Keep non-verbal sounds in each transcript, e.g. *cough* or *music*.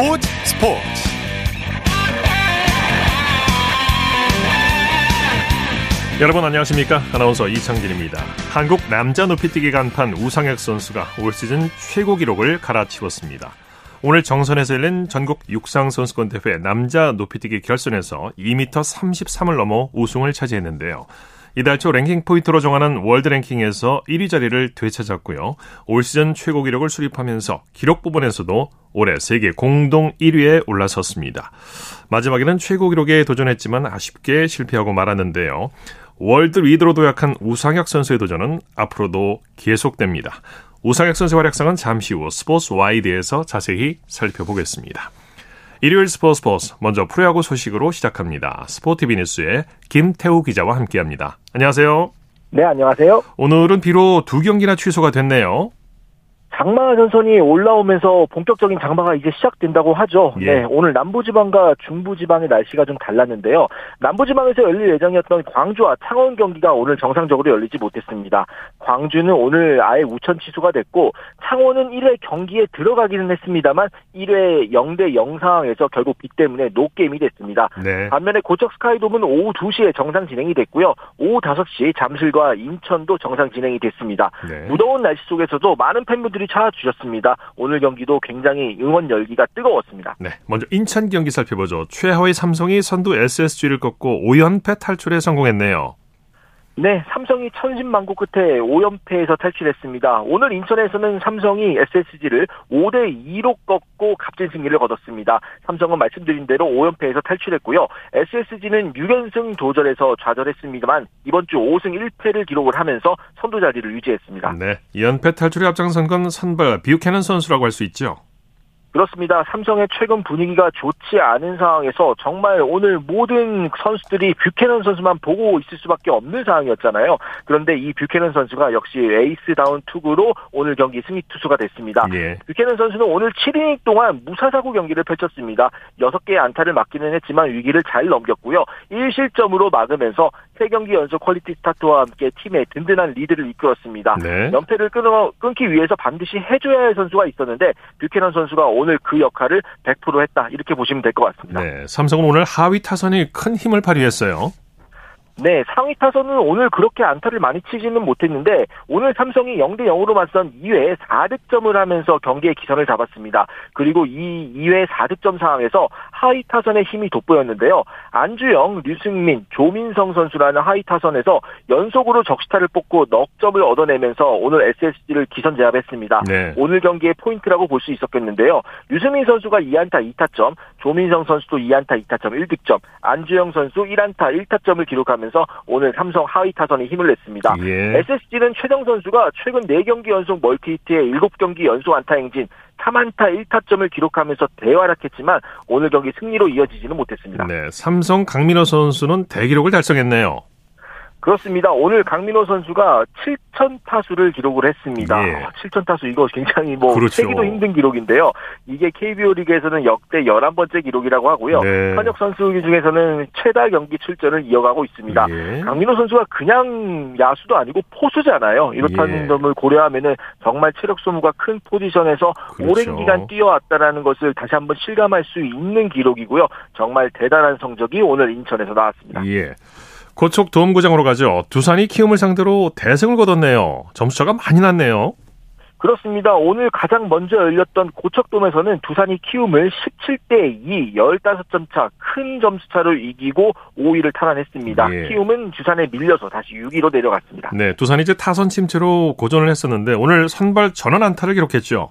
스포츠 스포츠. 여러분 안녕하십니까? 아나운서 이창진입니다. 한국 남자 높이뛰기 간판 우상혁 선수가 올 시즌 최고 기록을 갈아치웠습니다. 오늘 정선에서 열린 전국 육상선수권 대회 남자 높이뛰기 결선에서 2m 33을 넘어 우승을 차지했는데요. 이달 초 랭킹 포인트로 정하는 월드 랭킹에서 1위 자리를 되찾았고요. 올 시즌 최고 기록을 수립하면서 기록 부분에서도 올해 세계 공동 1위에 올라섰습니다. 마지막에는 최고 기록에 도전했지만 아쉽게 실패하고 말았는데요. 월드 리더로 도약한 우상혁 선수의 도전은 앞으로도 계속됩니다. 우상혁 선수의 활약상은 잠시 후 스포츠 와이드에서 자세히 살펴보겠습니다. 일요일 스포츠 스포츠 먼저 프로야구 소식으로 시작합니다. 스포티비 뉴스의 김태우 기자와 함께합니다. 안녕하세요. 네, 안녕하세요. 오늘은 비록 두 경기나 취소가 됐네요. 장마 전선이 올라오면서 본격적인 장마가 이제 시작된다고 하죠. 예. 네, 오늘 남부지방과 중부지방의 날씨가 좀 달랐는데요. 남부지방에서 열릴 예정이었던 광주와 창원 경기가 오늘 정상적으로 열리지 못했습니다. 광주는 오늘 아예 우천 취소가 됐고 창원은 1회 경기에 들어가기는 했습니다만 1회 0대 0 상황에서 결국 비 때문에 노게임이 됐습니다. 네. 반면에 고척 스카이돔은 오후 2시에 정상 진행이 됐고요. 오후 5시 잠실과 인천도 정상 진행이 됐습니다. 네. 무더운 날씨 속에서도 많은 팬분들이 찾아주셨습니다. 오늘 경기도 굉장히 응원 열기가 뜨거웠습니다. 네, 먼저 인천 경기 살펴보죠. 최하위 삼성이 선두 SSG를 꺾고 5연패 탈출에 성공했네요. 네, 삼성이 천신만고 끝에 5연패에서 탈출했습니다. 오늘 인천에서는 삼성이 SSG를 5대 2로 꺾고 값진 승리를 거뒀습니다. 삼성은 말씀드린 대로 5연패에서 탈출했고요. SSG는 6연승 도전에서 좌절했습니다만 이번 주 5승 1패를 기록을 하면서 선두 자리를 유지했습니다. 네, 2연패 탈출에 앞장선 건 선발 뷰캐넌 선수라고 할 수 있죠. 그렇습니다. 삼성의 최근 분위기가 좋지 않은 상황에서 정말 오늘 모든 선수들이 뷰캐넌 선수만 보고 있을 수밖에 없는 상황이었잖아요. 그런데 이 뷰캐넌 선수가 역시 에이스다운 투구로 오늘 경기 승리 투수가 됐습니다. 예. 뷰캐넌 선수는 오늘 7이닝 동안 무사사구 경기를 펼쳤습니다. 6개의 안타를 맞기는 했지만 위기를 잘 넘겼고요. 1실점으로 막으면서 3경기 연속 퀄리티 스타트와 함께 팀의 든든한 리드를 이끌었습니다. 네. 연패를 끊어, 끊기 위해서 반드시 해줘야 할 선수가 있었는데 뷰캐넌 선수가 오늘 그 역할을 100% 했다 이렇게 보시면 될 것 같습니다. 네, 삼성은 오늘 하위 타선이 큰 힘을 발휘했어요. 네, 상위 타선은 오늘 그렇게 안타를 많이 치지는 못했는데 오늘 삼성이 0대 0으로 맞선 2회에 4득점을 하면서 경기의 기선을 잡았습니다. 그리고 이 2회 4득점 상황에서 하위 타선의 힘이 돋보였는데요. 안주형, 류승민, 조민성 선수라는 하위 타선에서 연속으로 적시타를 뽑고 넉 점을 얻어내면서 오늘 SSG를 기선 제압했습니다. 네. 오늘 경기의 포인트라고 볼 수 있었겠는데요. 류승민 선수가 2안타 2타점, 조민성 선수도 2안타 2타점 1득점, 안주영 선수 1안타 1타점을 기록하면서 하면서 오늘 삼성 하위 타선에 힘을 냈습니다. 예. SSG는 최정 선수가 최근 4경기 연속 멀티히트에 7경기 연속 안타 행진 3안타 1타점을 기록하면서 대활약했지만 오늘 경기 승리로 이어지지는 못했습니다. 네, 삼성 강민호 선수는 대기록을 달성했네요. 그렇습니다. 오늘 강민호 선수가 7천 타수를 기록을 했습니다. 예. 7천 타수 이거 굉장히 뭐 그렇죠. 세기도 힘든 기록인데요. 이게 KBO 리그에서는 역대 11번째 기록이라고 하고요. 네. 현역 선수 중에서는 최다 경기 출전을 이어가고 있습니다. 예. 강민호 선수가 그냥 야수도 아니고 포수잖아요. 이렇다는 예. 점을 고려하면은 정말 체력 소모가 큰 포지션에서 그렇죠. 오랜 기간 뛰어왔다라는 것을 다시 한번 실감할 수 있는 기록이고요. 정말 대단한 성적이 오늘 인천에서 나왔습니다. 예. 고척 도움구장으로 가죠. 두산이 키움을 상대로 대승을 거뒀네요. 점수차가 많이 났네요. 그렇습니다. 오늘 가장 먼저 열렸던 고척돔에서는 두산이 키움을 17대 2, 15점 차 큰 점수차로 이기고 5위를 탈환했습니다. 예. 키움은 두산에 밀려서 다시 6위로 내려갔습니다. 네, 두산이 이제 타선 침체로 고전을 했었는데 오늘 선발 전원 안타를 기록했죠.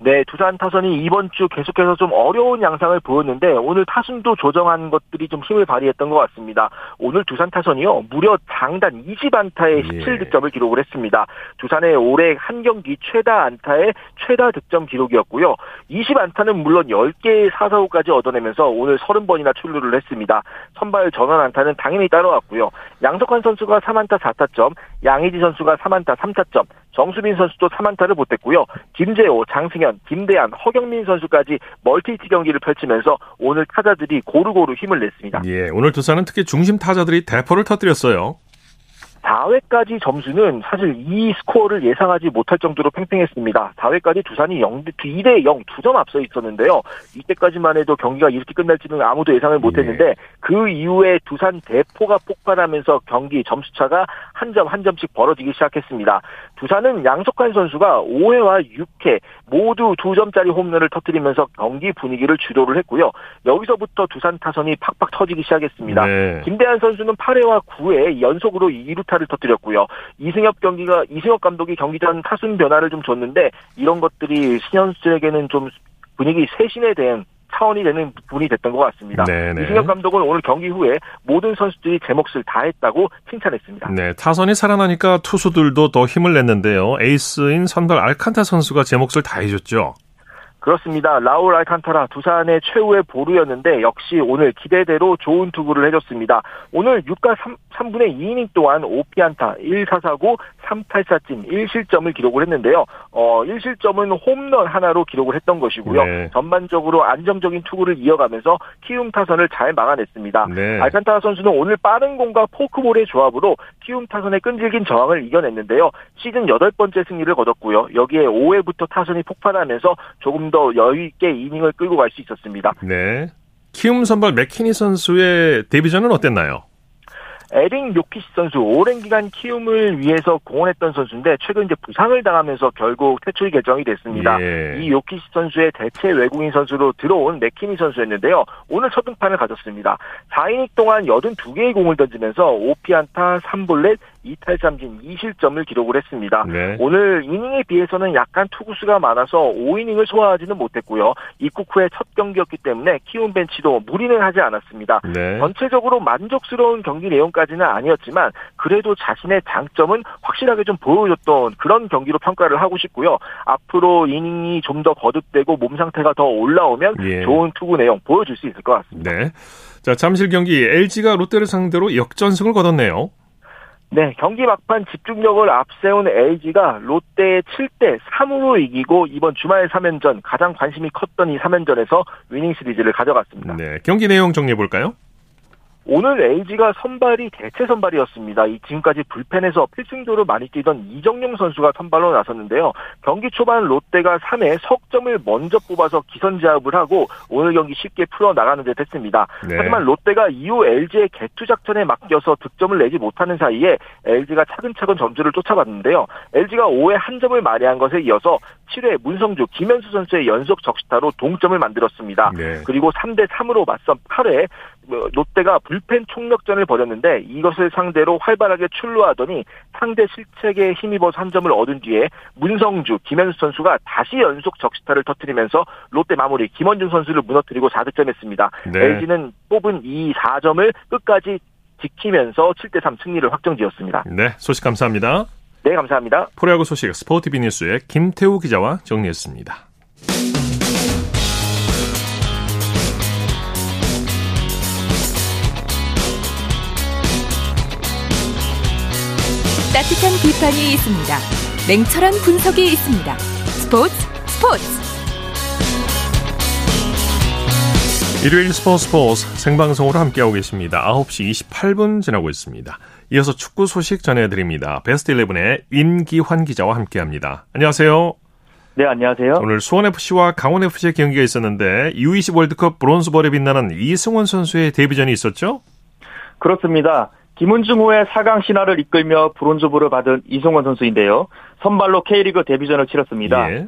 네, 두산 타선이 이번 주 계속해서 좀 어려운 양상을 보였는데 오늘 타순도 조정한 것들이 좀 힘을 발휘했던 것 같습니다. 오늘 두산 타선이요 무려 장단 20안타에 17득점을 예. 기록을 했습니다. 두산의 올해 한 경기 최다 안타의 최다 득점 기록이었고요. 20 안타는 물론 10개의 사사구까지 얻어내면서 오늘 30번이나 출루를 했습니다. 선발 전원 안타는 당연히 따라왔고요. 양석환 선수가 3안타 4타점, 양희지 선수가 3안타 3타점, 정수빈 선수도 3안타를 보탰고요. 김재호, 장승현, 김대한, 허경민 선수까지 멀티히트 경기를 펼치면서 오늘 타자들이 고루고루 힘을 냈습니다. 예, 오늘 두산은 특히 중심 타자들이 대포를 터뜨렸어요. 4회까지 점수는 사실 이 스코어를 예상하지 못할 정도로 팽팽했습니다. 4회까지 두산이 0, 2대 0, 2점 앞서 있었는데요. 이때까지만 해도 경기가 이렇게 끝날지는 아무도 예상을 못했는데 네. 그 이후에 두산 대포가 폭발하면서 경기 점수차가 한 점 한 점씩 벌어지기 시작했습니다. 두산은 양석환 선수가 5회와 6회 모두 2점짜리 홈런을 터뜨리면서 경기 분위기를 주도를 했고요. 여기서부터 두산 타선이 팍팍 터지기 시작했습니다. 네. 김대한 선수는 8회와 9회 연속으로 2루타 를 터뜨렸고요. 이승엽 경기가 이승엽 감독이 경기 전 타순 변화를 좀 줬는데 이런 것들이 선수에게는 좀 분위기 쇄신에 대한 차원이 되는 부분이 됐던 것 같습니다. 네네. 이승엽 감독은 오늘 경기 후에 모든 선수들이 제 몫을 다했다고 칭찬했습니다. 네, 타선이 살아나니까 투수들도 더 힘을 냈는데요. 에이스인 선발 알칸타라 선수가 제 몫을 다해줬죠. 그렇습니다. 라울 알칸타라 두산의 최후의 보루였는데 역시 오늘 기대대로 좋은 투구를 해줬습니다. 오늘 6과 3, 3분의 2이닝 동안 5피안타, 1사사고 3탈사진 1실점을 기록을 했는데요. 어, 1실점은 홈런 하나로 기록을 했던 것이고요. 네. 전반적으로 안정적인 투구를 이어가면서 키움 타선을 잘 막아냈습니다. 네. 알칸타라 선수는 오늘 빠른 공과 포크볼의 조합으로 키움 타선의 끈질긴 저항을 이겨냈는데요. 시즌 8번째 승리를 거뒀고요. 여기에 5회부터 타선이 폭발하면서 조금 더 여유 있게 이닝을 끌고 갈 수 있었습니다. 네. 키움 선발 맥키니 선수의 데뷔전은 어땠나요? 에릭 요키시 선수 오랜 기간 키움을 위해서 공헌했던 선수인데 최근 이제 부상을 당하면서 결국 퇴출이 결정이 됐습니다. 예. 이 요키시 선수의 대체 외국인 선수로 들어온 맥키니 선수였는데요. 오늘 첫 등판을 가졌습니다. 4이닝 동안 82개의 공을 던지면서 5피안타 3볼넷 2탈삼진 2실점을 기록을 했습니다. 네. 오늘 이닝에 비해서는 약간 투구수가 많아서 5이닝을 소화하지는 못했고요. 입국 후에 첫 경기였기 때문에 키움 벤치도 무리는 하지 않았습니다. 네. 전체적으로 만족스러운 경기 내용까지는 아니었지만 그래도 자신의 장점은 확실하게 좀 보여줬던 그런 경기로 평가를 하고 싶고요. 앞으로 이닝이 좀 더 거듭되고 몸 상태가 더 올라오면 예. 좋은 투구 내용 보여줄 수 있을 것 같습니다. 네. 자, 잠실 경기 LG가 롯데를 상대로 역전승을 거뒀네요. 네, 경기 막판 집중력을 앞세운 LG가 롯데의 7대 3으로 이기고 이번 주말 3연전 가장 관심이 컸던 이 3연전에서 위닝 시리즈를 가져갔습니다. 네, 경기 내용 정리해 볼까요? 오늘 LG가 선발이 대체 선발이었습니다. 이 지금까지 불펜에서 필승조를 많이 뛰던 이정용 선수가 선발로 나섰는데요. 경기 초반 롯데가 3회 석점을 먼저 뽑아서 기선제압을 하고 오늘 경기 쉽게 풀어나가는 듯 했습니다. 네. 하지만 롯데가 이후 LG의 개투 작전에 맡겨서 득점을 내지 못하는 사이에 LG가 차근차근 점수를 쫓아봤는데요. LG가 5회 한 점을 만회한 것에 이어서 7회 문성주, 김현수 선수의 연속 적시타로 동점을 만들었습니다. 네. 그리고 3대 3으로 맞선 8회 뭐, 롯데가 불펜 총력전을 벌였는데 이것을 상대로 활발하게 출루하더니 상대 실책에 힘입어서 한 점을 얻은 뒤에 문성주, 김현수 선수가 다시 연속 적시타를 터뜨리면서 롯데 마무리 김원준 선수를 무너뜨리고 4득점했습니다. 네. LG는 뽑은 이 4점을 끝까지 지키면서 7대3 승리를 확정지었습니다. 네, 소식 감사합니다. 네, 감사합니다. 프로야구 소식 스포티비 뉴스의 김태우 기자와 정리했습니다. 따뜻한 비판이 있습니다. 냉철한 분석이 있습니다. 스포츠 스포츠 일요일 스포츠 스포츠 생방송으로 함께하고 계십니다. 9시 28분 지나고 있습니다. 이어서 축구 소식 전해드립니다. 베스트 11의 임기환 기자와 함께합니다. 안녕하세요. 네, 안녕하세요. 오늘 수원FC와 강원FC의 경기가 있었는데 U20 월드컵 브론즈볼에 빛나는 이승원 선수의 데뷔전이 있었죠? 그렇습니다. 김은중 후에 4강 신화를 이끌며 브론즈볼을 받은 이승원 선수인데요. 선발로 K리그 데뷔전을 치렀습니다. 예.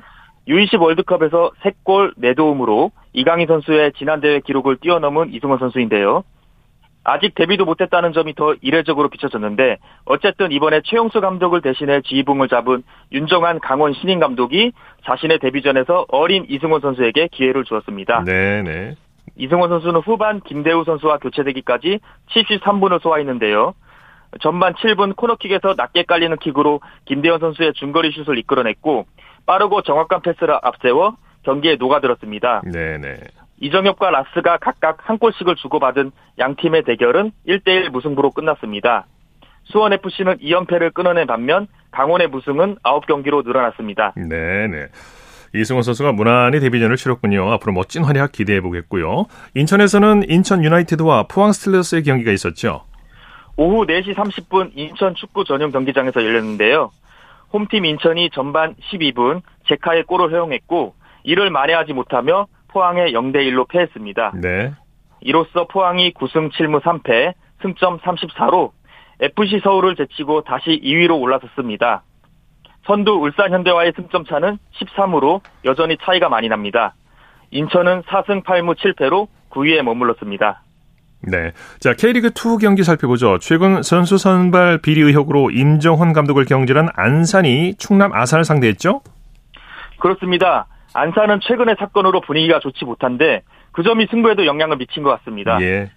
U20 월드컵에서 3골 4도움으로 이강인 선수의 지난 대회 기록을 뛰어넘은 이승원 선수인데요. 아직 데뷔도 못했다는 점이 더 이례적으로 비춰졌는데 어쨌든 이번에 최용수 감독을 대신해 지휘봉을 잡은 윤정한 강원 신인 감독이 자신의 데뷔전에서 어린 이승원 선수에게 기회를 주었습니다. 네네. 이승원 선수는 후반 김대우 선수와 교체되기까지 73분을 소화했는데요. 전반 7분 코너킥에서 낮게 깔리는 킥으로 김대현 선수의 중거리 슛을 이끌어냈고 빠르고 정확한 패스를 앞세워 경기에 녹아들었습니다. 네네. 이정엽과 라스가 각각 한 골씩을 주고받은 양 팀의 대결은 1대1 무승부로 끝났습니다. 수원FC는 2연패를 끊어낸 반면 강원의 무승은 9경기로 늘어났습니다. 네네. 이승원 선수가 무난히 데뷔전을 치렀군요. 앞으로 멋진 활약 기대해 보겠고요. 인천에서는 인천 유나이티드와 포항 스틸러스의 경기가 있었죠. 오후 4시 30분 인천 축구 전용 경기장에서 열렸는데요. 홈팀 인천이 전반 12분 제카의 골을 허용했고 이를 만회하지 못하며 포항에 0대1로 패했습니다. 네. 이로써 포항이 9승 7무 3패, 승점 34로 FC 서울을 제치고 다시 2위로 올라섰습니다. 선두 울산 현대와의 승점 차는 13으로 여전히 차이가 많이 납니다. 인천은 4승 8무 7패로 9위에 머물렀습니다. 네. 자, K리그2 경기 살펴보죠. 최근 선수 선발 비리 의혹으로 임정헌 감독을 경질한 안산이 충남 아산을 상대했죠? 그렇습니다. 안산은 최근의 사건으로 분위기가 좋지 못한데 그 점이 승부에도 영향을 미친 것 같습니다. 예.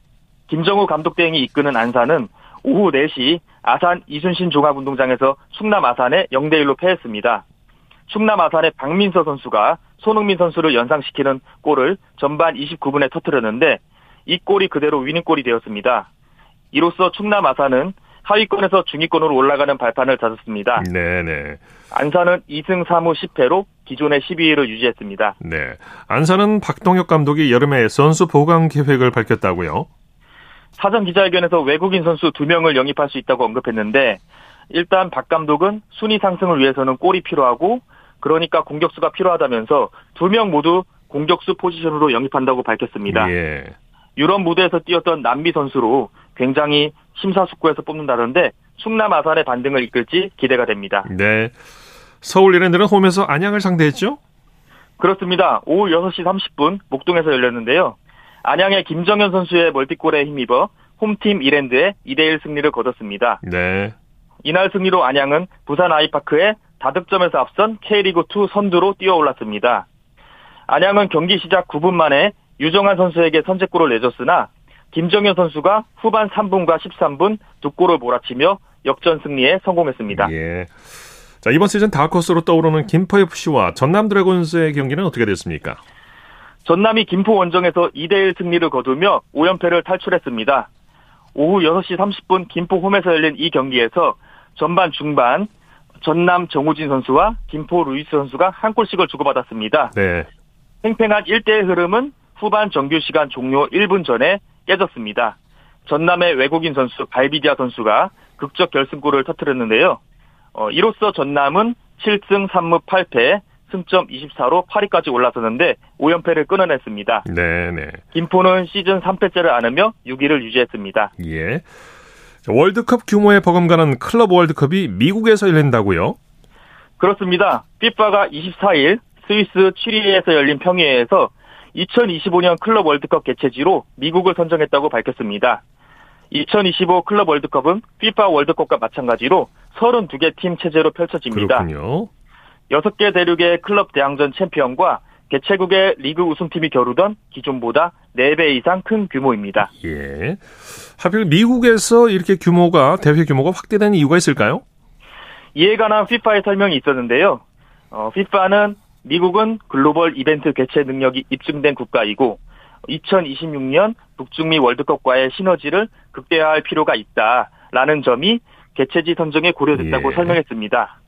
김정우 감독 대행이 이끄는 안산은 오후 4시 아산 이순신 종합운동장에서 충남 아산에 0대 1로 패했습니다. 충남 아산의 박민서 선수가 손흥민 선수를 연상시키는 골을 전반 29분에 터뜨렸는데 이 골이 그대로 위닝골이 되었습니다. 이로써 충남 아산은 하위권에서 중위권으로 올라가는 발판을 다졌습니다. 네네. 안산은 2승 3무 10패로 기존의 12위를 유지했습니다. 네. 안산은 박동혁 감독이 여름에 선수 보강 계획을 밝혔다고요? 사전 기자회견에서 외국인 선수 2명을 영입할 수 있다고 언급했는데 일단 박 감독은 순위 상승을 위해서는 골이 필요하고 그러니까 공격수가 필요하다면서 2명 모두 공격수 포지션으로 영입한다고 밝혔습니다. 예. 유럽 무대에서 뛰었던 남미 선수로 굉장히 심사숙고해서 뽑는다던데 충남 아산의 반등을 이끌지 기대가 됩니다. 네. 서울 이랜드는 홈에서 안양을 상대했죠? 그렇습니다. 오후 6시 30분 목동에서 열렸는데요. 안양의 김정현 선수의 멀티골에 힘입어 홈팀 이랜드에 2대1 승리를 거뒀습니다. 네. 이날 승리로 안양은 부산 아이파크에 다득점에서 앞선 K리그2 선두로 뛰어올랐습니다. 안양은 경기 시작 9분 만에 유정환 선수에게 선제골을 내줬으나 김정현 선수가 후반 3분과 13분 두 골을 몰아치며 역전 승리에 성공했습니다. 예. 자, 이번 시즌 다크호스로 떠오르는 김포FC와 전남 드래곤스의 경기는 어떻게 됐습니까? 전남이 김포 원정에서 2대1 승리를 거두며 5연패를 탈출했습니다. 오후 6시 30분 김포 홈에서 열린 이 경기에서 전반 중반 전남 정우진 선수와 김포 루이스 선수가 한 골씩을 주고받았습니다. 네. 팽팽한 1대1 흐름은 후반 정규 시간 종료 1분 전에 깨졌습니다. 전남의 외국인 선수 발비디아 선수가 극적 결승골을 터뜨렸는데요. 어, 이로써 전남은 7승 3무 8패 승점 24로 8위까지 올라섰는데 5연패를 끊어냈습니다. 네네. 김포는 시즌 3패째를 안으며 6위를 유지했습니다. 예. 월드컵 규모에 버금가는 클럽 월드컵이 미국에서 열린다고요? 그렇습니다. 피파가 24일 스위스 취리에서 열린 평의회에서 2025년 클럽 월드컵 개최지로 미국을 선정했다고 밝혔습니다. 2025 클럽 월드컵은 피파 월드컵과 마찬가지로 32개 팀 체제로 펼쳐집니다. 그렇군요. 6개 대륙의 클럽 대항전 챔피언과 개최국의 리그 우승팀이 겨루던 기존보다 4배 이상 큰 규모입니다. 예. 하필 미국에서 이렇게 규모가, 대회 규모가 확대된 이유가 있을까요? 이에 관한 피파의 설명이 있었는데요. 어, 피파는 미국은 글로벌 이벤트 개최 능력이 입증된 국가이고 2026년 북중미 월드컵과의 시너지를 극대화할 필요가 있다라는 점이 개최지 선정에 고려됐다고 예. 설명했습니다.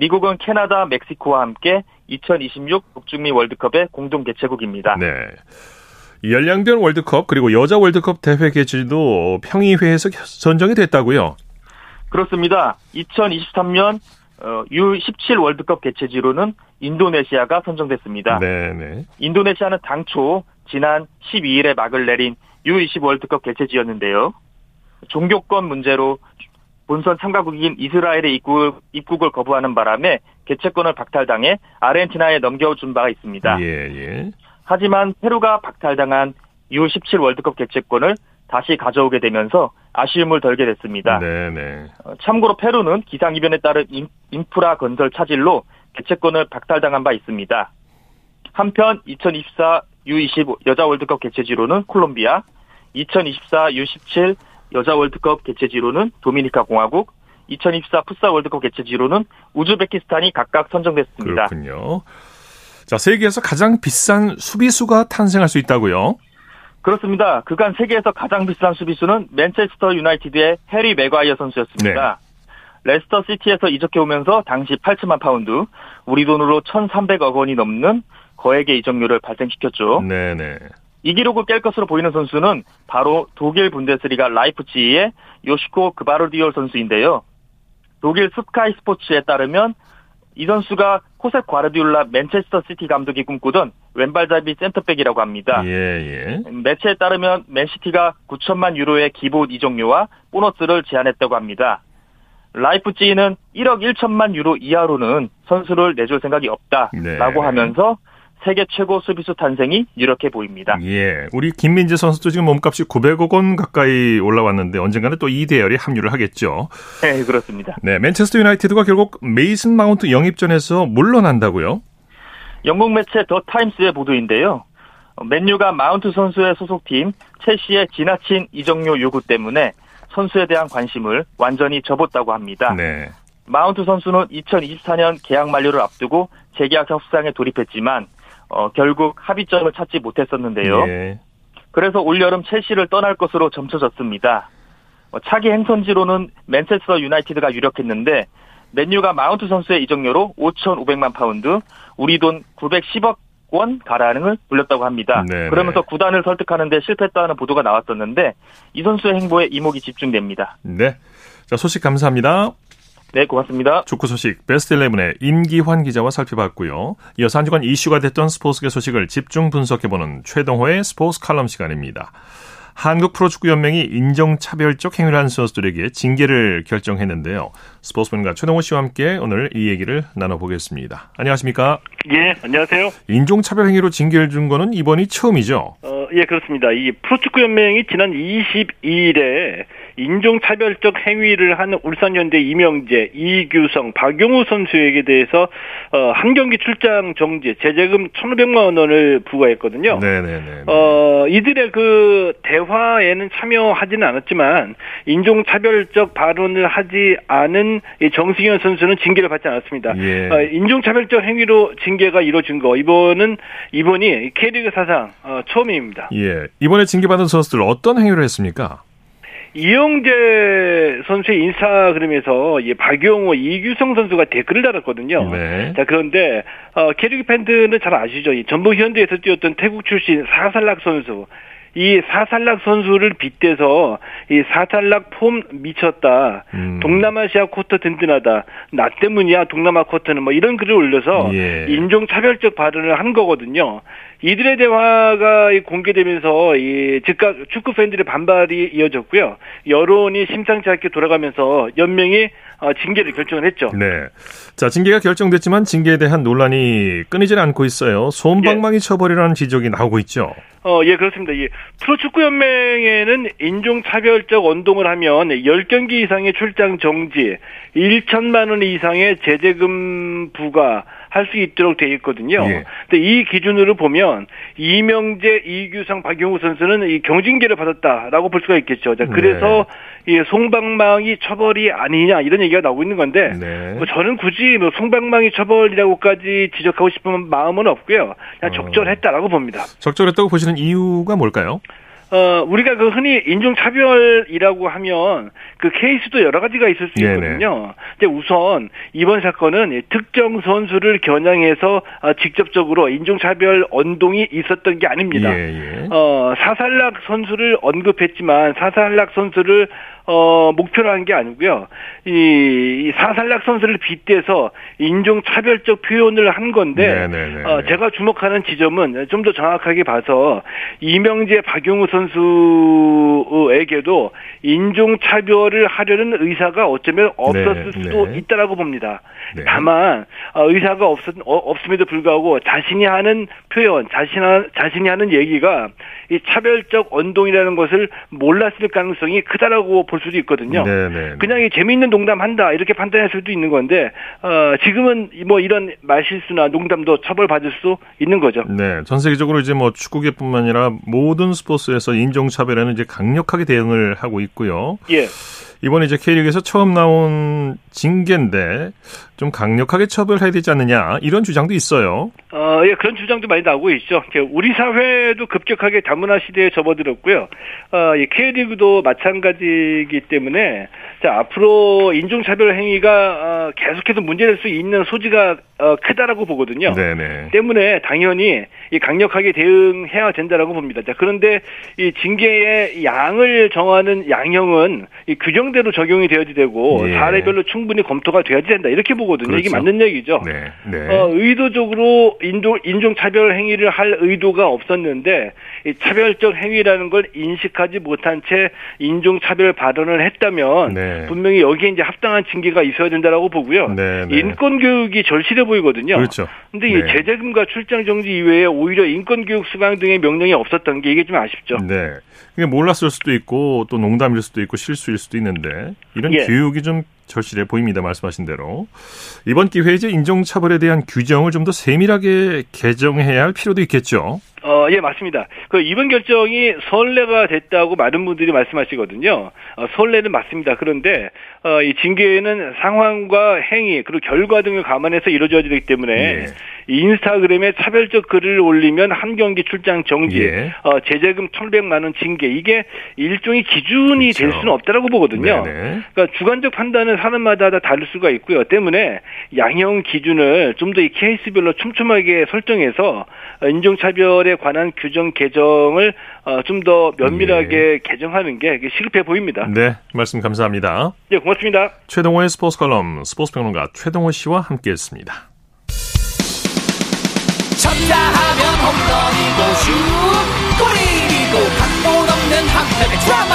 미국은 캐나다, 멕시코와 함께 2026 북중미 월드컵의 공동 개최국입니다. 네. 연령별 월드컵 그리고 여자 월드컵 대회 개최도 평의회에서 선정이 됐다고요? 그렇습니다. 2023년 U17 어, 월드컵 개최지로는 인도네시아가 선정됐습니다. 네네. 네. 인도네시아는 당초 지난 12일에 막을 내린 U20 월드컵 개최지였는데요. 종교권 문제로 본선 참가국인 이스라엘의 입국, 입국을 거부하는 바람에 개최권을 박탈당해 아르헨티나에 넘겨준 바가 있습니다. 예, 예. 하지만 페루가 박탈당한 U17 월드컵 개최권을 다시 가져오게 되면서 아쉬움을 덜게 됐습니다. 네네. 네. 어, 참고로 페루는 기상이변에 따른 인프라 건설 차질로 개최권을 박탈당한 바 있습니다. 한편 2024 U20 여자 월드컵 개최지로는 콜롬비아, 2024 U17 여자 월드컵 개최지로는 도미니카 공화국, 2024 풋사 월드컵 개최지로는 우즈베키스탄이 각각 선정됐습니다. 그렇군요. 자, 세계에서 가장 비싼 수비수가 탄생할 수 있다고요? 그렇습니다. 그간 세계에서 가장 비싼 수비수는 맨체스터 유나이티드의 해리 맥과이어 선수였습니다. 네. 레스터 시티에서 이적해 오면서 당시 8천만 파운드, 우리 돈으로 1,300억 원이 넘는 거액의 이적료를 발생시켰죠. 네네. 이 기록을 깰 것으로 보이는 선수는 바로 독일 분데스리가 라이프치히의 요슈코 그바르디올 선수인데요. 독일 스카이 스포츠에 따르면 이 선수가 호셉 과르디올라 맨체스터 시티 감독이 꿈꾸던 왼발잡이 센터백이라고 합니다. 예, 예. 매체에 따르면 맨시티가 9천만 유로의 기본 이적료와 보너스를 제안했다고 합니다. 라이프치히는 1억 1천만 유로 이하로는 선수를 내줄 생각이 없다라고 네. 하면서 세계 최고 수비수 탄생이 이렇게 보입니다. 예. 우리 김민재 선수도 지금 몸값이 900억 원 가까이 올라왔는데 언젠가는 또 이 대열에 합류를 하겠죠. 네, 그렇습니다. 네, 맨체스터 유나이티드가 결국 메이슨 마운트 영입전에서 물러난다고요? 영국 매체 더 타임스의 보도인데요. 맨유가 마운트 선수의 소속팀 첼시의 지나친 이적료 요구 때문에 선수에 대한 관심을 완전히 접었다고 합니다. 네. 마운트 선수는 2024년 계약 만료를 앞두고 재계약 협상에 돌입했지만 어, 결국 합의점을 찾지 못했었는데요. 예. 그래서 올여름 첼시를 떠날 것으로 점쳐졌습니다. 어, 차기 행선지로는 맨체스터 유나이티드가 유력했는데 맨유가 마운트 선수의 이적료로 5,500만 파운드, 우리 돈 910억 원 가량을 불렀다고 합니다. 네네. 그러면서 구단을 설득하는데 실패했다는 보도가 나왔었는데 이 선수의 행보에 이목이 집중됩니다. 네. 자, 소식 감사합니다. 네, 고맙습니다. 축구 소식 베스트 11의 임기환 기자와 살펴봤고요. 이어서 한 주간 이슈가 됐던 스포츠계 소식을 집중 분석해보는 최동호의 스포츠 칼럼 시간입니다. 한국 프로축구연맹이 인종차별적 행위를 한 선수들에게 징계를 결정했는데요. 스포츠맨과 최동호 씨와 함께 오늘 이 얘기를 나눠보겠습니다. 안녕하십니까? 예, 안녕하세요. 인종차별 행위로 징계를 준 거는 이번이 처음이죠? 어, 예, 그렇습니다. 이 프로축구연맹이 지난 22일에 인종차별적 행위를 하는 울산현대 이명재, 이규성, 박용우 선수에게 대해서 어, 한 경기 출장 정지, 제재금 1,500만 원을 부과했거든요. 네네네. 어, 이들의 그 대화에는 참여하지는 않았지만 인종차별적 발언을 하지 않은 정승현 선수는 징계를 받지 않았습니다. 예. 어, 인종차별적 행위로 징계가 이루어진 거 이번은 이번이 K리그 사상 어, 처음입니다. 예. 이번에 징계받은 선수들 어떤 행위를 했습니까? 이영재 선수의 인스타그램에서 이 박용호, 이규성 선수가 댓글을 달았거든요. 네. 자 그런데 어, 캐리그 팬들은 잘 아시죠? 이 전북 현대에서 뛰었던 태국 출신 사살락 선수. 이 사살락 선수를 빗대서 이 사살락 폼 미쳤다. 음. 동남아시아 코트 든든하다. 나 때문이야 동남아 코트는 뭐 이런 글을 올려서 예. 인종 차별적 발언을 한 거거든요. 이들의 대화가 공개되면서 이 즉각 축구 팬들의 반발이 이어졌고요. 여론이 심상치 않게 돌아가면서 연맹이 어, 징계를 결정을 했죠. 네. 자, 징계가 결정됐지만 징계에 대한 논란이 끊이질 않고 있어요. 손방망이 예. 처벌이라는 지적이 나오고 있죠. 어, 예, 그렇습니다. 예. 프로축구연맹에는 인종차별적 운동을 하면 10경기 이상의 출장 정지, 1천만 원 이상의 제재금 부과, 할 수 있도록 돼 있거든요. 예. 근데 이 기준으로 보면 이명재, 이규상, 박용우 선수는 이 경징계를 받았다라고 볼 수가 있겠죠. 자, 그래서 네. 이 송방망이 처벌이 아니냐 이런 얘기가 나오고 있는 건데 네. 뭐 저는 굳이 뭐 송방망이 처벌이라고까지 지적하고 싶은 마음은 없고요. 그냥 어. 적절했다라고 봅니다. 적절했다고 보시는 이유가 뭘까요? 어, 우리가 그 흔히 인종차별이라고 하면 그 케이스도 여러 가지가 있을 수 있거든요. 이제 우선 이번 사건은 특정 선수를 겨냥해서 어, 직접적으로 인종차별 언동이 있었던 게 아닙니다. 예, 예. 어, 사살락 선수를 언급했지만 사살락 선수를 어, 목표로 한게 아니고요. 이, 이 사살락 선수를 빗대서 인종 차별적 표현을 한 건데 네네네. 네, 네, 어, 네. 제가 주목하는 지점은 좀 더 정확하게 봐서 이명재 박용우 선수에게도 인종 차별을 하려는 의사가 어쩌면 없었을 네, 수도 네. 있다라고 봅니다. 네. 다만 어, 의사가 없었 어, 없음에도 불구하고 자신이 하는 표현, 자신 자신이 하는 얘기가 이 차별적 언동이라는 것을 몰랐을 가능성이 크다라고 볼 수도 있거든요. 네네. 네, 그냥 이 재미있는 농담 한다 이렇게 판단할 수도 있는 건데 어, 지금은 뭐 이런 말실수나 농담도 처벌받을 수 있는 거죠. 네, 전 세계적으로 이제 뭐 축구계뿐만 아니라 모든 스포츠에서 인종차별에는 이제 강력하게 대응을 하고 있고요. 예. 이번에 이제 K리그에서 처음 나온 징계인데 좀 강력하게 처벌해야 되지 않느냐 이런 주장도 있어요. 어, 예, 그런 주장도 많이 나오고 있죠. 우리 사회도 급격하게 다문화 시대에 접어들었고요. 어, 예, K리그도 마찬가지이기 때문에 자, 앞으로 인종차별 행위가 어, 계속해서 문제될 수 있는 소지가 어, 크다라고 보거든요. 네네. 때문에 당연히 이 강력하게 대응해야 된다라고 봅니다. 자, 그런데 이 징계의 양을 정하는 양형은 이 규정 대로 적용이 되어야 되고 예. 사례별로 충분히 검토가 돼야지 된다 이렇게 보거든요. 그렇죠. 이게 맞는 얘기죠. 네. 네. 어, 의도적으로 인종 인종 차별 행위를 할 의도가 없었는데 이 차별적 행위라는 걸 인식하지 못한 채 인종 차별 발언을 했다면 네. 분명히 여기에 이제 합당한 징계가 있어야 된다라고 보고요. 네, 네. 인권 교육이 절실해 보이거든요. 그렇죠. 근데 이 네. 제재금과 출장 정지 이외에 오히려 인권 교육 수강 등의 명령이 없었던 게 이게 좀 아쉽죠. 네. 그게 몰랐을 수도 있고 또 농담일 수도 있고 실수일 수도 있는데 이런 예. 교육이 좀 절실해 보입니다. 말씀하신 대로. 이번 기회에 이제 인종차별에 대한 규정을 좀 더 세밀하게 개정해야 할 필요도 있겠죠. 어, 예, 맞습니다. 그 이번 결정이 선례가 됐다고 많은 분들이 말씀하시거든요. 어, 선례는 맞습니다. 그런데 어, 이 징계는 상황과 행위 그리고 결과 등을 감안해서 이루어져야 되기 때문에 예. 인스타그램에 차별적 글을 올리면 한 경기 출장 정지, 예. 어, 제재금 1,100만 원 징계 이게 일종의 기준이 그렇죠. 될 수는 없다라고 보거든요. 네네. 그러니까 주관적 판단은 사람마다 다 다를 수가 있고요. 때문에 양형 기준을 좀 더 이 케이스별로 촘촘하게 설정해서 인종차별에 관한 규정 개정을 어, 좀더 면밀하게 예. 개정하는 게 시급해 보입니다. 네, 말씀 감사합니다. 네, 고맙습니다. 최동호의 스포츠 칼럼 스포츠 평론가 최동호 씨와 함께했습니다. 쳤다 하면 홈런이고 슛 골이고 각본 없는 한편의 드라마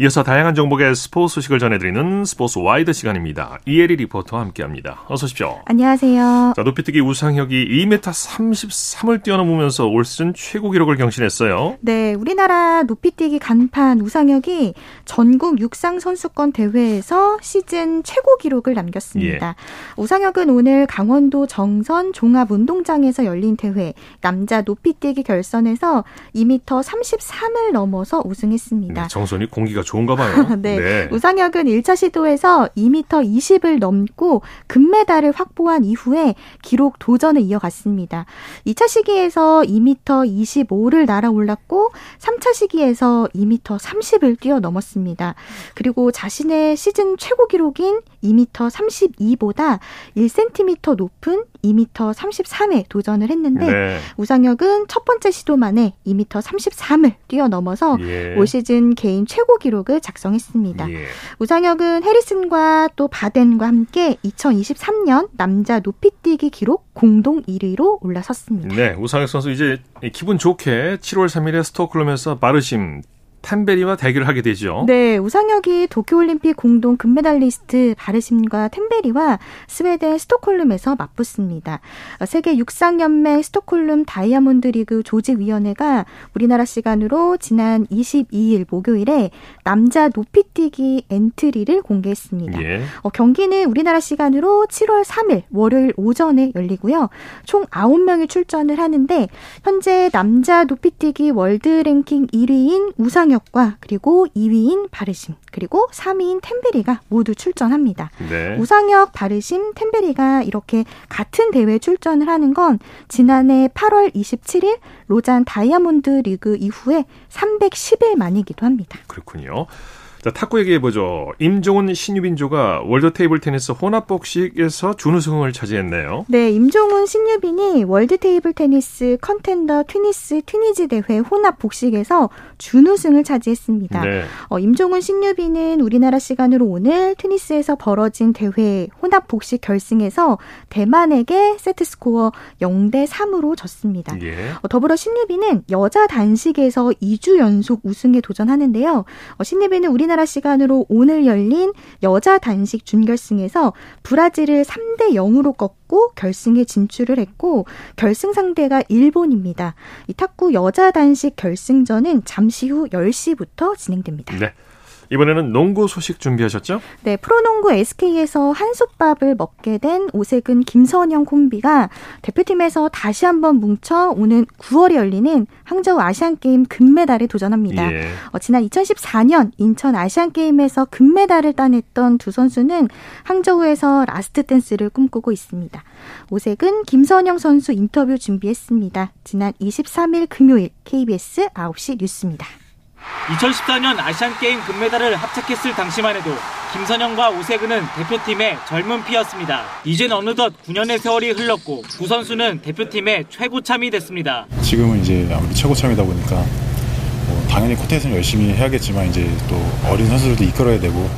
이어서 다양한 정보의 스포츠 소식을 전해드리는 스포츠 와이드 시간입니다. 이혜리 리포터와 함께합니다. 어서 오십시오. 안녕하세요. 자, 높이뛰기 우상혁이 2m 33을 뛰어넘으면서 올 시즌 최고 기록을 경신했어요. 네, 우리나라 높이뛰기 간판 우상혁이 전국 육상 선수권 대회에서 시즌 최고 기록을 남겼습니다. 예. 우상혁은 오늘 강원도 정선 종합운동장에서 열린 대회 남자 높이뛰기 결선에서 2m 33을 넘어서 우승했습니다. 네, 정선이 공기가 좋은가 봐요. *laughs* 네. 네. 우상혁은 1차 시도에서 2m 20을 넘고 금메달을 확보한 이후에 기록 도전을 이어갔습니다. 2차 시기에서 2m 25를 날아올랐고 3차 시기에서 2m 30을 뛰어넘었습니다. 그리고 자신의 시즌 최고 기록인 2m 32보다 1cm 높은 2m 33에 도전을 했는데 네. 우상혁은 첫 번째 시도만에 2m 33을 뛰어넘어서 예. 올 시즌 개인 최고 기록을 작성했습니다. 예. 우상혁은 해리슨과 또 바덴과 함께 2023년 남자 높이뛰기 기록 공동 1위로 올라섰습니다. 네, 우상혁 선수 이제 기분 좋게 7월 3일에 스톡홀름에서 마르심 템베리와 대결을 하게 되죠. 네, 우상혁이 도쿄올림픽 공동 금메달리스트 바르심과 템베리와 스웨덴 스톡홀름에서 맞붙습니다. 세계 육상연맹 스톡홀름 다이아몬드 리그 조직위원회가 우리나라 시간으로 지난 22일 목요일에 남자 높이뛰기 엔트리를 공개했습니다. 예. 어, 경기는 우리나라 시간으로 7월 3일 월요일 오전에 열리고요. 총 9명이 출전을 하는데 현재 남자 높이뛰기 월드 랭킹 1위인 우상 우상혁과 그리고 2위인 바르심 그리고 3위인 템베리가 모두 출전합니다. 네. 우상혁, 바르심, 템베리가 이렇게 같은 대회에 출전을 하는 건 지난해 8월 27일 로잔 다이아몬드 리그 이후에 310일 만이기도 합니다. 그렇군요. 자, 탁구 얘기해보죠. 임종훈 신유빈조가 월드 테이블 테니스 혼합복식에서 준우승을 차지했네요. 네, 임종훈 신유빈이 월드 테이블 테니스 컨텐더 튜니스 튜니지 대회 혼합복식에서 준우승을 차지했습니다. 네. 어, 임종훈 신유빈은 우리나라 시간으로 오늘 튜니스에서 벌어진 대회 혼합복식 결승에서 대만에게 세트스코어 0대 3으로 졌습니다. 예. 어, 더불어 신유빈은 여자 단식에서 2주 연속 우승에 도전하는데요. 어, 신유빈은 우리나라 우리나라 시간으로 오늘 열린 여자 단식 준결승에서 브라질을 3대 0으로 꺾고 결승에 진출을 했고 결승 상대가 일본입니다. 이 탁구 여자 단식 결승전은 잠시 후 10시부터 진행됩니다. 네. 이번에는 농구 소식 준비하셨죠? 네, 프로농구 SK에서 한솥밥을 먹게 된 오세근 김선형 콤비가 대표팀에서 다시 한번 뭉쳐 오는 9월에 열리는 항저우 아시안 게임 금메달에 도전합니다. 예. 어, 지난 2014년 인천 아시안 게임에서 금메달을 따냈던 두 선수는 항저우에서 last dance를 꿈꾸고 있습니다. 오세근 김선형 선수 인터뷰 준비했습니다. 지난 23일 금요일 KBS 9시 뉴스입니다. 2014년 아시안게임 금메달을 합작했을 당시만 해도 김선영과 오세근은 대표팀의 젊은 피였습니다. 이젠 어느덧 9년의 세월이 흘렀고 두 선수는 대표팀의 최고참이 됐습니다. 지금은 이제 아무리 최고참이다 보니까 뭐 당연히 코트에서는 열심히 해야겠지만 이제 또 어린 선수들도 이끌어야 되고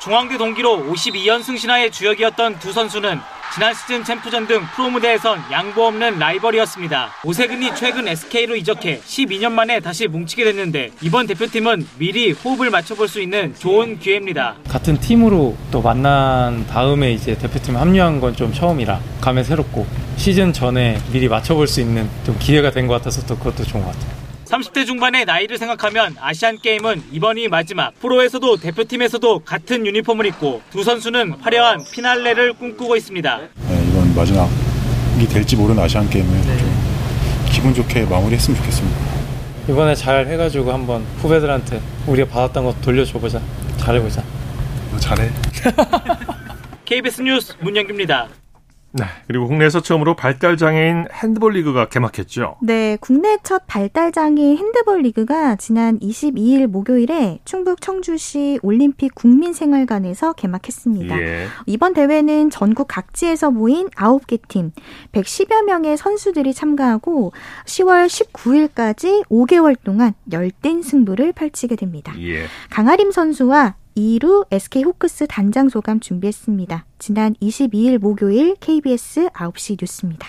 중앙대 동기로 52연승 신화의 주역이었던 두 선수는 지난 시즌 챔프전 등 프로 무대에선 양보 없는 라이벌이었습니다. 오세근이 최근 SK로 이적해 12년 만에 다시 뭉치게 됐는데 이번 대표팀은 미리 호흡을 맞춰볼 수 있는 좋은 기회입니다. 같은 팀으로 또 만난 다음에 이제 대표팀 합류한 건 좀 처음이라 감회 새롭고 시즌 전에 미리 맞춰볼 수 있는 좀 기회가 된 것 같아서 또 그것도 좋은 것 같아요. 30대 중반의 나이를 생각하면 아시안 게임은 이번이 마지막. 프로에서도 대표팀에서도 같은 유니폼을 입고 두 선수는 화려한 피날레를 꿈꾸고 있습니다. 네, 이번 마지막이 될지 모르는 아시안 게임을 네. 좀 기분 좋게 마무리했으면 좋겠습니다. 이번에 잘 해가지고 한번 후배들한테 우리가 받았던 거 돌려줘보자. 잘해보자. 너 잘해. *laughs* KBS 뉴스 문영규입니다. 네. 그리고 국내에서 처음으로 발달 장애인 핸드볼 리그가 개막했죠. 네. 국내 첫 발달 장애인 핸드볼 리그가 지난 22일 목요일에 충북 청주시 올림픽 국민생활관에서 개막했습니다. 예. 이번 대회는 전국 각지에서 모인 9개 팀, 110여 명의 선수들이 참가하고 10월 19일까지 5개월 동안 열띤 승부를 펼치게 됩니다. 예. 강아림 선수와 2루 SK 호크스 단장 소감 준비했습니다. 지난 22일 목요일 KBS 9시 뉴스입니다.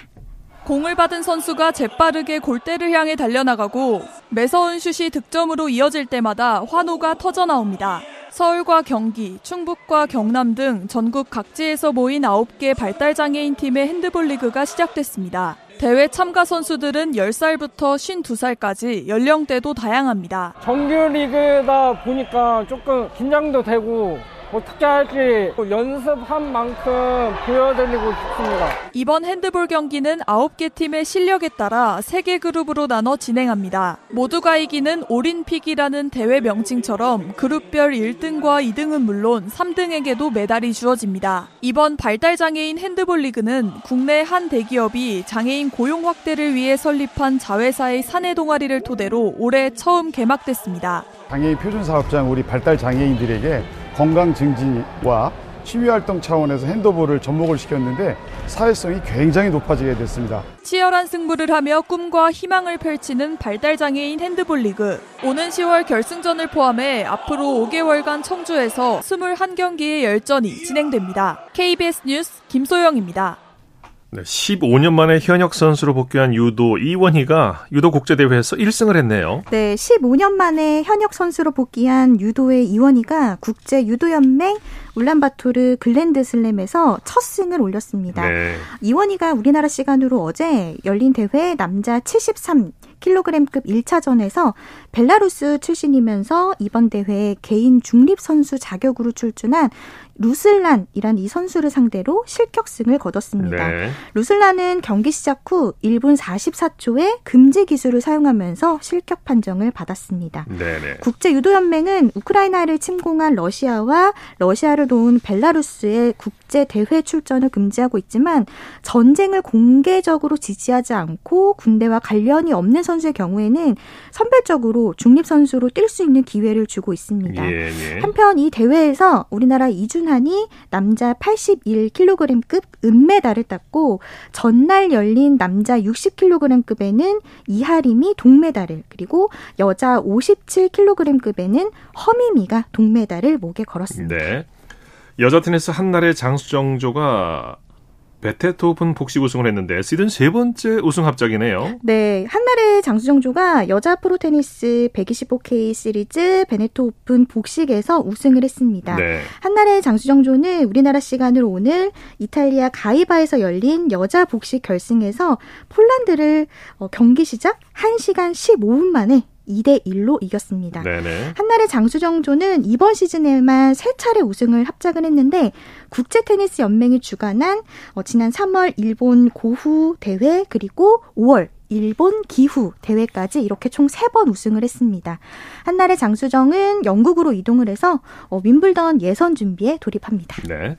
공을 받은 선수가 재빠르게 골대를 향해 달려나가고 매서운 슛이 득점으로 이어질 때마다 환호가 터져 나옵니다. 서울과 경기, 충북과 경남 등 전국 각지에서 모인 9개 발달장애인 팀의 핸드볼 리그가 시작됐습니다. 대회 참가 선수들은 10살부터 52살까지 연령대도 다양합니다. 정규 리그다 보니까 조금 긴장도 되고 어떻게 할지 연습한 만큼 보여드리고 싶습니다. 이번 핸드볼 경기는 9개 팀의 실력에 따라 3개 그룹으로 나눠 진행합니다. 모두가 이기는 올림픽이라는 대회 명칭처럼 그룹별 1등과 2등은 물론 3등에게도 메달이 주어집니다. 이번 발달장애인 핸드볼 리그는 국내 한 대기업이 장애인 고용 확대를 위해 설립한 자회사의 사내 동아리를 토대로 올해 처음 개막됐습니다. 장애인 표준 사업장 우리 발달 장애인들에게 건강 증진과 취미 활동 차원에서 핸드볼을 접목을 시켰는데 사회성이 굉장히 높아지게 됐습니다. 치열한 승부를 하며 꿈과 희망을 펼치는 발달장애인 핸드볼 리그. 오는 10월 결승전을 포함해 앞으로 5개월간 청주에서 21경기의 열전이 진행됩니다. KBS 뉴스 김소영입니다. 네, 15년 만에 현역 선수로 복귀한 유도 이원희가 유도 국제대회에서 1승을 했네요. 네, 15년 만에 현역 선수로 복귀한 유도의 이원희가 국제 유도연맹 울란바토르 글랜드 슬램에서 첫 승을 올렸습니다. 네. 이원희가 우리나라 시간으로 어제 열린 대회 남자 73 킬로그램급 1차전에서 벨라루스 출신이면서 이번 대회 개인 중립 선수 자격으로 출전한 루슬란이란 이 선수를 상대로 실격승을 거뒀습니다. 네. 루슬란은 경기 시작 후 1분 44초에 금지 기술을 사용하면서 실격 판정을 받았습니다. 네네. 국제 유도 연맹은 우크라이나를 침공한 러시아와 러시아를 도운 벨라루스의 국제 대회 출전을 금지하고 있지만 전쟁을 공개적으로 지지하지 않고 군대와 관련이 없는 선수의 경우에는 선별적으로 중립 선수로 뛸 수 있는 기회를 주고 있습니다. 예, 예. 한편 이 대회에서 우리나라 이준환이 남자 81kg급 은메달을 땄고 전날 열린 남자 60kg급에는 이하림이 동메달을 그리고 여자 57kg급에는 허미미가 동메달을 목에 걸었습니다. 네. 여자 테니스 한나래 장수정조가 베네토 오픈 복식 우승을 했는데 시즌 세 번째 우승 합작이네요. 네, 한나래 장수정조가 여자 프로 테니스 125K 시리즈 베네토 오픈 복식에서 우승을 했습니다. 네. 한나래 장수정조는 우리나라 시간으로 오늘 이탈리아 가이바에서 열린 여자 복식 결승에서 폴란드를 어, 경기 시작 1시간 15분 만에 2대 1로 이겼습니다. 네네. 한나래 장수정조는 이번 시즌에만 세 차례 우승을 합작을 했는데 국제 테니스 연맹이 주관한 어, 지난 3월 일본 고후 대회 그리고 5월 일본 기후 대회까지 이렇게 총 세 번 우승을 했습니다. 한나의 장수정은 영국으로 이동을 해서 어, 윈블던 예선 준비에 돌입합니다. 네.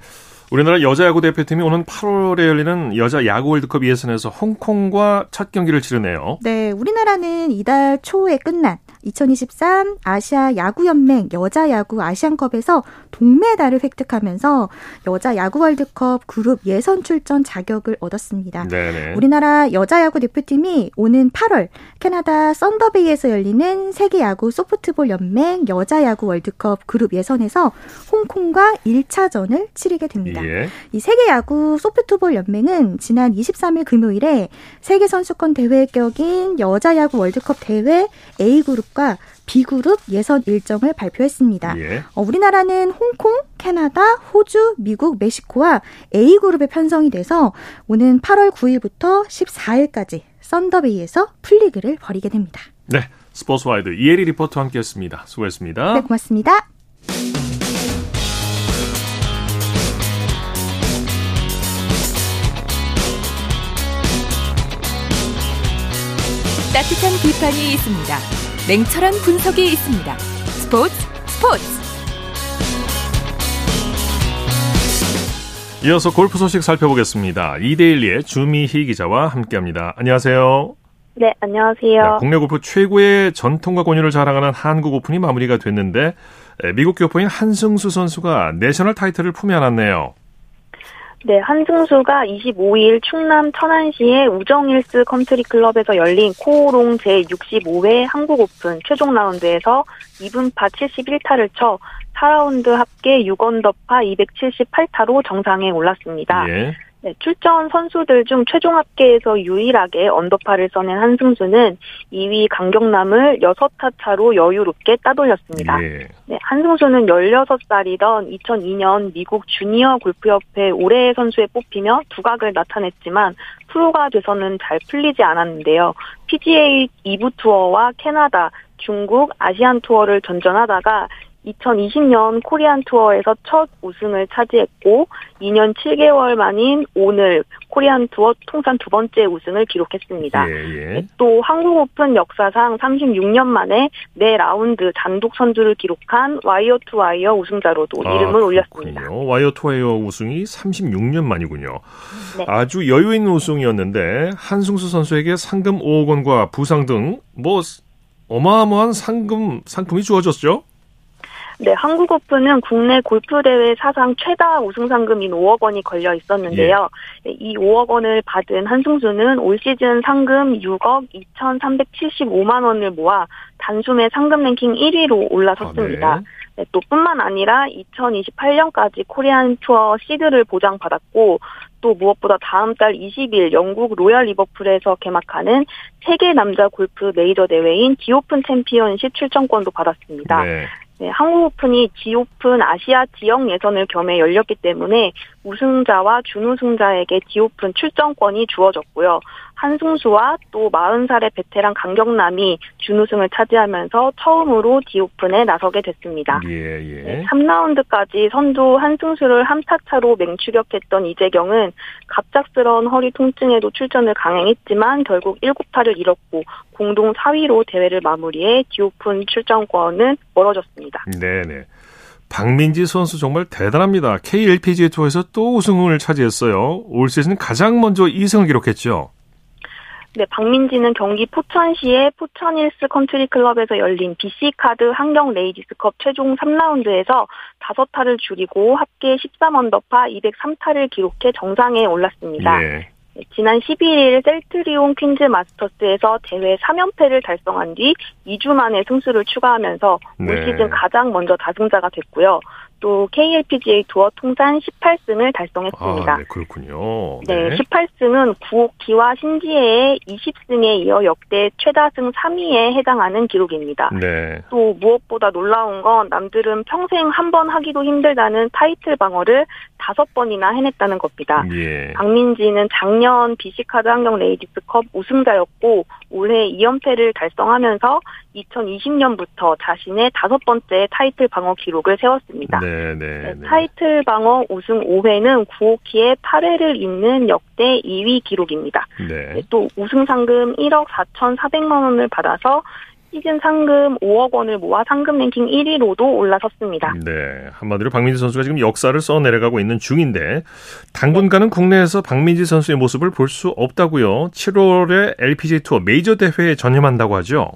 우리나라 여자 야구 대표팀이 오는 8월에 열리는 여자 야구 월드컵 예선에서 홍콩과 첫 경기를 치르네요. 네, 우리나라는 이달 초에 끝난 2023 아시아 야구연맹 여자 야구 아시안컵에서 동메달을 획득하면서 여자 야구 월드컵 그룹 예선 출전 자격을 얻었습니다. 네네. 우리나라 여자 야구 대표팀이 오는 8월 캐나다 썬더베이에서 열리는 세계 야구 소프트볼 연맹 여자 야구 월드컵 그룹 예선에서 홍콩과 1차전을 치르게 됩니다. 예. 이 세계 야구 소프트볼 연맹은 지난 23일 금요일에 세계 선수권 대회 격인 여자 야구 월드컵 대회 A 그룹 과 B그룹 예선 일정을 발표했습니다. 예. 어, 우리나라는 홍콩, 캐나다, 호주, 미국, 멕시코와 A그룹에 편성이 돼서 오는 8월 9일부터 14일까지 썬더베이에서 풀리그를 벌이게 됩니다. 네. 스포츠와이드 이혜리 리포터와 함께했습니다. 수고했습니다. 네, 고맙습니다. 따뜻한 비판이 있습니다. 냉철한 분석이 있습니다. 스포츠 스포츠 이어서 골프 소식 살펴보겠습니다. 이데일리의 주미희 기자와 함께합니다. 안녕하세요. 네, 안녕하세요. 자, 국내 골프 최고의 전통과 권위를 자랑하는 한국 오픈이 마무리가 됐는데 미국 교포인 한승수 선수가 national 타이틀을 품에 안았네요. 네, 한승수가 25일 충남 천안시의 우정힐스 컨트리 클럽에서 열린 코오롱 제65회 한국 오픈 최종 라운드에서 2분파 71타를 쳐 4라운드 합계 6언더파 278타로 정상에 올랐습니다. 예. 네, 출전 선수들 중 최종 합계에서 유일하게 언더파를 써낸 한승수는 2위 강경남을 6타 차로 여유롭게 따돌렸습니다. 예. 네, 한승수는 16살이던 2002년 미국 주니어 골프협회 올해의 선수에 뽑히며 두각을 나타냈지만 프로가 돼서는 잘 풀리지 않았는데요. PGA 2부 투어와 캐나다, 중국, 아시안 투어를 전전하다가 2020년 코리안 투어에서 첫 우승을 차지했고 2년 7개월 만인 오늘 코리안 투어 통산 두 번째 우승을 기록했습니다. 예, 예. 또 한국 오픈 역사상 36년 만에 네 라운드 단독 선두를 기록한 와이어 투 와이어 우승자로도 아, 이름을 올렸습니다. 그렇군요. 와이어 투 와이어 우승이 36년 만이군요. 네. 아주 여유 있는 우승이었는데 한승수 선수에게 상금 5억 원과 부상 등 뭐 어마어마한 상금 상품이 주어졌죠? 네, 한국 오픈은 국내 골프 대회 사상 최다 우승 상금인 5억 원이 걸려 있었는데요. 네, 이 5억 원을 받은 한승수는 올 시즌 상금 6억 2,375만 원을 모아 단숨에 상금 랭킹 1위로 올라섰습니다. 아, 네. 네, 또 뿐만 아니라 2028년까지 코리안 투어 시드를 보장받았고 또 무엇보다 다음 달 20일 영국 로얄 리버풀에서 개막하는 세계 남자 골프 메이저 대회인 디오픈 챔피언십 출전권도 받았습니다. 네. 네, 한국 오픈이 디오픈 아시아 지역 예선을 겸해 열렸기 때문에 우승자와 준우승자에게 디오픈 출전권이 주어졌고요. 한승수와 또 40살의 베테랑 강경남이 준우승을 차지하면서 처음으로 디오픈에 나서게 됐습니다. 예, 예. 네, 3라운드까지 선두 한승수를 한 타 차로 맹추격했던 이재경은 갑작스러운 허리 통증에도 출전을 강행했지만 결국 7타를 잃었고 공동 4위로 대회를 마무리해 디오픈 출전권은 멀어졌습니다. 네 네. 박민지 선수 정말 대단합니다. KLPGA 투어에서 또 우승을 차지했어요. 올 시즌 가장 먼저 2승을 기록했죠. 네, 박민지는 경기 포천시의 포천힐스 컨트리 클럽에서 열린 BC카드 한경 레이디스컵 최종 3라운드에서 5타를 줄이고 합계 13언더파 203타를 기록해 정상에 올랐습니다. 예. 네, 지난 11일 셀트리온 퀸즈 마스터스에서 대회 3연패를 달성한 뒤 2주 만에 승수를 추가하면서 올 네. 시즌 가장 먼저 다승자가 됐고요. 또 KLPGA 투어 통산 18승을 달성했습니다. 아, 네, 그렇군요. 네, 18승은 구옥기와 신지혜의 20승에 이어 역대 최다승 3위에 해당하는 기록입니다. 네. 또 무엇보다 놀라운 건 남들은 평생 한 번 하기도 힘들다는 타이틀 방어를 다섯 번이나 해냈다는 겁니다. 예. 박민지는 작년 2009년 BC카드 한경 레이디스컵 우승자였고 올해 2연패를 달성하면서 2020년부터 자신의 다섯 번째 타이틀 방어 기록을 세웠습니다. 네, 네, 네. 타이틀 방어 우승 5회는 구호키의 8회를 잇는 역대 2위 기록입니다. 네. 또 우승 상금 1억 4,400만 원을 받아서 시즌 상금 5억 원을 모아 상금 랭킹 1위로도 올라섰습니다. 네. 한마디로 박민지 선수가 지금 역사를 써내려가고 있는 중인데 당분간은 국내에서 박민지 선수의 모습을 볼 수 없다고요. 7월에 LPGA 투어 메이저 대회에 전념한다고 하죠.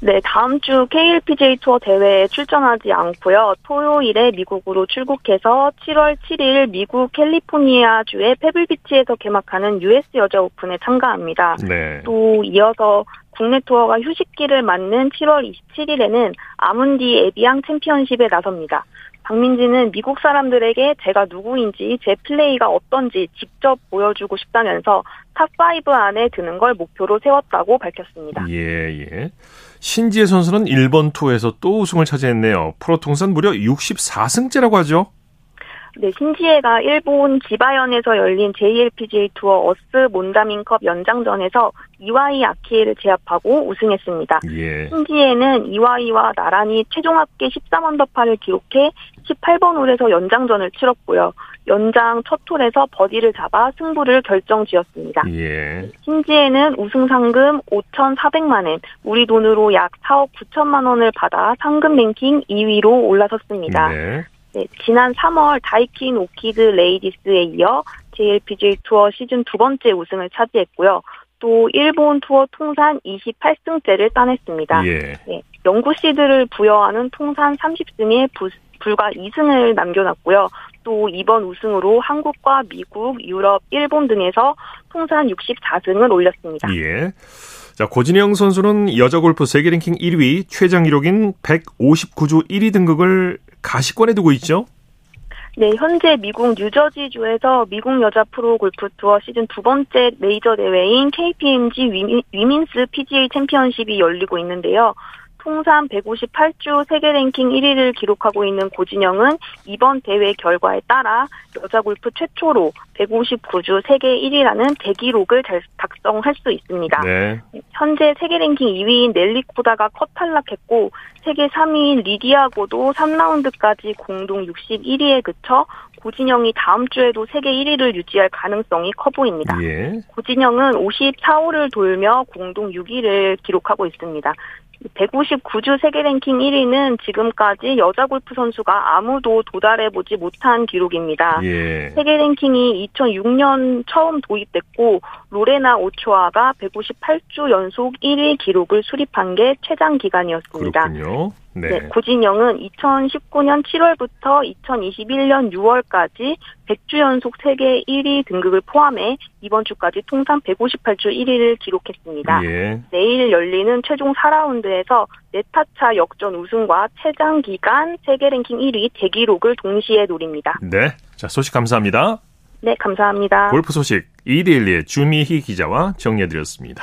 네, 다음 주 KLPJ 투어 대회에 출전하지 않고요. 토요일에 미국으로 출국해서 7월 7일 미국 캘리포니아주의 페블비치에서 개막하는 US 여자 오픈에 참가합니다. 네. 또 이어서 국내 투어가 휴식기를 맞는 7월 27일에는 아문디 에비앙 챔피언십에 나섭니다. 박민지는 미국 사람들에게 제가 누구인지 제 플레이가 어떤지 직접 보여주고 싶다면서 top5 안에 드는 걸 목표로 세웠다고 밝혔습니다. 예, 예. 신지애 선수는 일본 투어에서 또 우승을 차지했네요. 프로 통산 무려 64승째라고 하죠. 네, 신지애가 일본 지바현에서 열린 JLPGA 투어 어스 몬다민컵 연장전에서 이와이 아키에를 제압하고 우승했습니다. 예. 신지혜는 이와이와 나란히 최종 합계 13언더파를 기록해 18번 홀에서 연장전을 치렀고요. 연장 첫 홀에서 버디를 잡아 승부를 결정지었습니다. 예. 신지애는 우승 상금 5,400만 원, 우리 돈으로 약 4억 9천만 원을 받아 상금 랭킹 2위로 올라섰습니다. 네. 네, 지난 3월 다이킨 오키드 레이디스에 이어 JLPGA 투어 시즌 두 번째 우승을 차지했고요. 또 일본 투어 통산 28승째를 따냈습니다. 예. 네, 영구 시드를 부여하는 통산 30승에 부, 불과 2승을 남겨놨고요. 또 이번 우승으로 한국과 미국, 유럽, 일본 등에서 통산 64승을 올렸습니다. 예. 자, 고진영 선수는 여자 골프 세계 랭킹 1위, 최장 기록인 159주 1위 등극을 가시권에 두고 있죠? 네, 현재 미국 뉴저지주에서 미국 여자 프로 골프 투어 시즌 두 번째 메이저 대회인 KPMG 위민스 PGA 챔피언십이 열리고 있는데요. 통산 158주 세계 랭킹 1위를 기록하고 있는 고진영은 이번 대회 결과에 따라 여자 골프 최초로 159주 세계 1위라는 대기록을 달성할 수 있습니다. 네. 현재 세계 랭킹 2위인 넬리 코다가 컷 탈락했고 세계 3위인 리디아고도 3라운드까지 공동 61위에 그쳐 고진영이 다음 주에도 세계 1위를 유지할 가능성이 커 보입니다. 예. 고진영은 54홀을 돌며 공동 6위를 기록하고 있습니다. 159주 세계 랭킹 1위는 지금까지 여자 골프 선수가 아무도 도달해보지 못한 기록입니다. 예. 세계 랭킹이 2006년 처음 도입됐고 로레나 오초아가 158주 연속 1위 기록을 수립한 게 최장 기간이었습니다. 그렇군요. 네. 네. 고진영은 2019년 7월부터 2021년 6월까지 100주 연속 세계 1위 등극을 포함해 이번 주까지 통산 158주 1위를 기록했습니다. 예. 내일 열리는 최종 4라운드에서 네타차 역전 우승과 최장 기간 세계 랭킹 1위 대기록을 동시에 노립니다. 네. 자, 소식 감사합니다. 네, 감사합니다. 골프 소식 이데일리의 주미희 기자와 정리해드렸습니다.